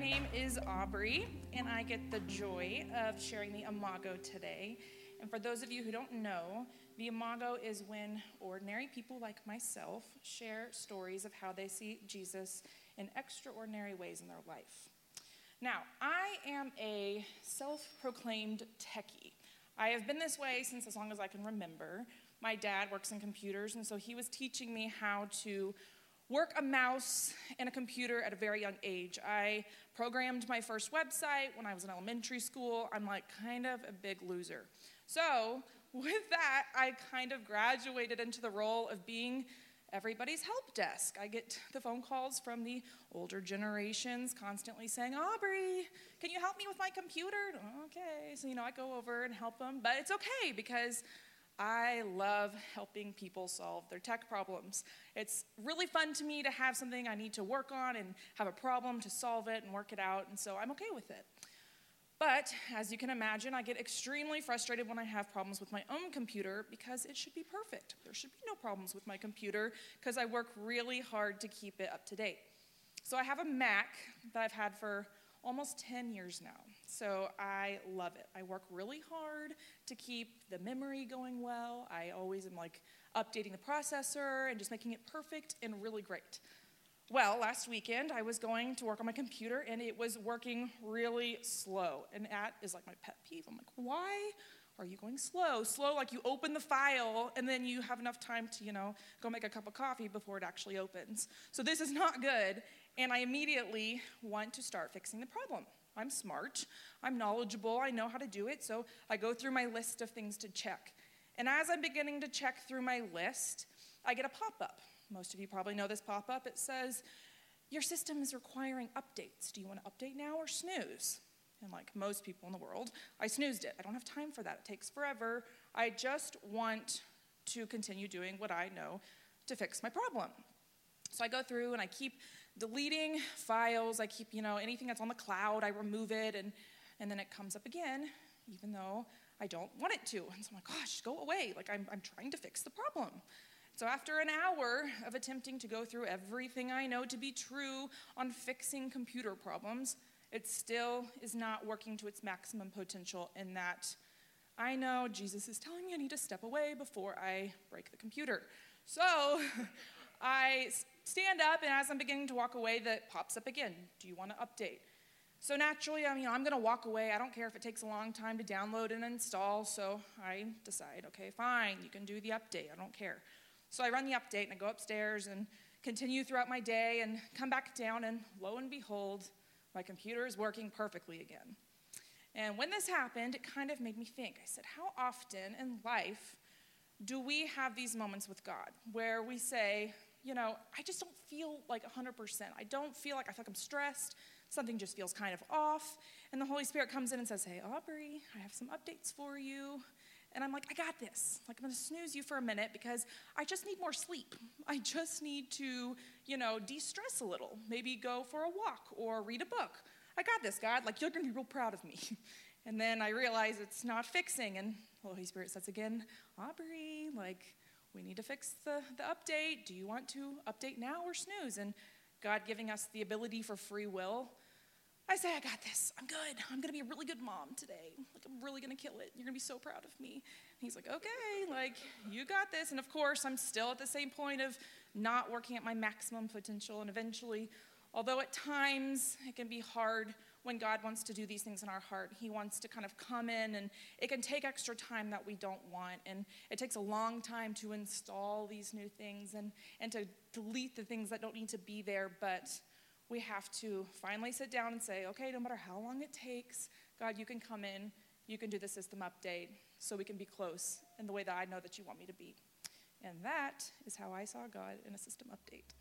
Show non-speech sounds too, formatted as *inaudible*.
name is Aubree, and I get the joy of sharing the Imago today. And for those of you who don't know, the Imago is when ordinary people like myself share stories of how they see Jesus in extraordinary ways in their life. Now, I am a self proclaimed techie. I have been this way since as long as I can remember. My dad works in computers, and so he was teaching me how to work a mouse and a computer at a very young age. I programmed my first website when I was in elementary school. I'm like kind of a big loser. So, with that, I kind of graduated into the role of being everybody's help desk. I get the phone calls from the older generations constantly saying, Aubree, can you help me with my computer? Okay. So, you know, I go over and help them, but it's okay because I love helping people solve their tech problems. It's really fun to me to have something I need to work on and have a problem to solve it and work it out, and so I'm okay with it. But as you can imagine, I get extremely frustrated when I have problems with my own computer because it should be perfect. There should be no problems with my computer because I work really hard to keep it up to date. So I have a Mac that I've had for almost 10 years now. So I love it. I work really hard to keep the memory going well. I always am like updating the processor and just making it perfect and really great. Well, last weekend I was going to work on my computer and it was working really slow. And that is like my pet peeve. I'm like, why are you going slow? Slow, like you open the file and then you have enough time to, you know, go make a cup of coffee before it actually opens. So this is not good. And I immediately want to start fixing the problem. I'm smart, I'm knowledgeable, I know how to do it. So I go through my list of things to check. And as I'm beginning to check through my list, I get a pop up most of you probably know this pop up. It says, Your system is requiring updates. Do you want to update now or snooze? And like most people in the world, I snoozed it. I don't have time for that. It takes forever. I just want to continue doing what I know to fix my problem. So I go through and I keep deleting files. I keep, you know, anything that's on the cloud, I remove it, and, and then it comes up again, even though I don't want it to. And so I'm like, gosh, go away. Like, I'm, I'm trying to fix the problem. So, after an hour of attempting to go through everything I know to be true on fixing computer problems, it still is not working to its maximum potential in that I know Jesus is telling me I need to step away before I break the computer. So, *laughs* I stand up, and as I'm beginning to walk away, that pops up again. Do you want to update? So naturally, I mean, I'm going to walk away. I don't care if it takes a long time to download and install. So I decide, okay, fine, you can do the update. I don't care. So I run the update and I go upstairs and continue throughout my day and come back down, and lo and behold, my computer is working perfectly again. And when this happened, it kind of made me think. I said, How often in life do we have these moments with God where we say, you know, I just don't feel like 100%. I don't feel like I feel like I'm stressed. Something just feels kind of off. And the Holy Spirit comes in and says, Hey, Aubree, I have some updates for you. And I'm like, I got this. Like, I'm gonna snooze you for a minute because I just need more sleep. I just need to, you know, de stress a little. Maybe go for a walk or read a book. I got this, God. Like, you're gonna be real proud of me. *laughs* And then I realize it's not fixing. And Holy Spirit says again, Aubree, like, we need to fix the, the update. Do you want to update now or snooze? And God giving us the ability for free will I say, I got this. I'm good. I'm going to be a really good mom today. Like, I'm really going to kill it. You're going to be so proud of me. And he's like, okay, like, you got this. And of course, I'm still at the same point of not working at my maximum potential. And eventually, although at times it can be hard when God wants to do these things in our heart, He wants to kind of come in and it can take extra time that we don't want. And it takes a long time to install these new things and, and to delete the things that don't need to be there. But we have to finally sit down and say, okay, no matter how long it takes, God, you can come in, you can do the system update so we can be close in the way that I know that you want me to be. And that is how I saw God in a system update.